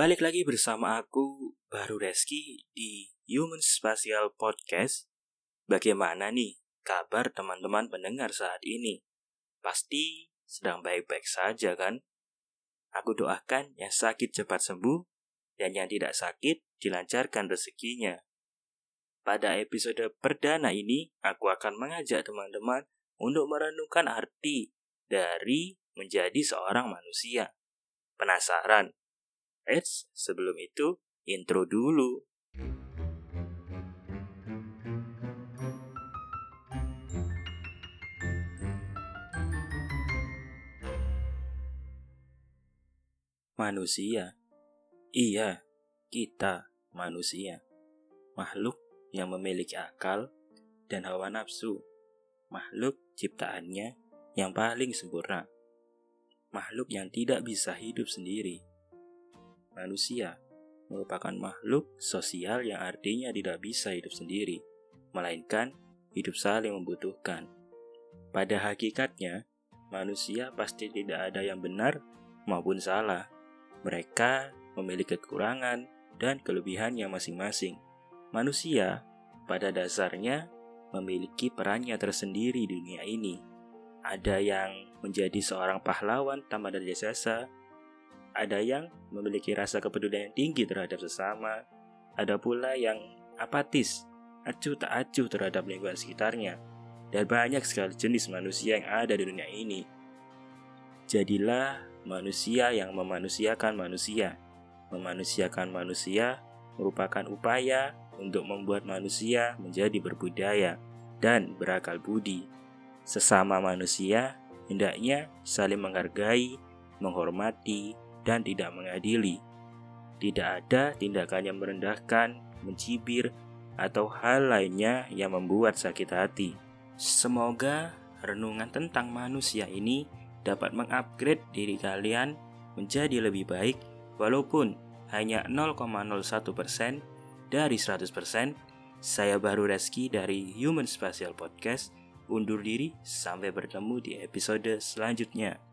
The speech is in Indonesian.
Balik lagi bersama aku, Baru Reski, di Human Spatial Podcast. Bagaimana nih kabar teman-teman pendengar saat ini? Pasti sedang baik-baik saja kan? Aku doakan yang sakit cepat sembuh, dan yang tidak sakit dilancarkan rezekinya. Pada episode perdana ini, aku akan mengajak teman-teman untuk merenungkan arti dari menjadi seorang manusia. Penasaran? Eits, sebelum itu, intro dulu. Manusia. Iya, kita manusia. Makhluk yang memiliki akal dan hawa nafsu. Makhluk ciptaannya yang paling sempurna. Makhluk yang tidak bisa hidup sendiri manusia merupakan makhluk sosial yang artinya tidak bisa hidup sendiri, melainkan hidup saling membutuhkan. Pada hakikatnya, manusia pasti tidak ada yang benar maupun salah. Mereka memiliki kekurangan dan kelebihannya masing-masing. Manusia pada dasarnya memiliki perannya tersendiri di dunia ini. Ada yang menjadi seorang pahlawan tanpa ada jasa, ada yang memiliki rasa kepedulian yang tinggi terhadap sesama, ada pula yang apatis, acuh tak acuh terhadap lingkungan sekitarnya, dan banyak sekali jenis manusia yang ada di dunia ini. Jadilah manusia yang memanusiakan manusia. Memanusiakan manusia merupakan upaya untuk membuat manusia menjadi berbudaya dan berakal budi. Sesama manusia hendaknya saling menghargai, menghormati, dan tidak mengadili. Tidak ada tindakan yang merendahkan, mencibir, atau hal lainnya yang membuat sakit hati. Semoga renungan tentang manusia ini dapat mengupgrade diri kalian menjadi lebih baik walaupun hanya 0,01% dari 100%. Saya baru Reski dari Human Spatial Podcast. Undur diri sampai bertemu di episode selanjutnya.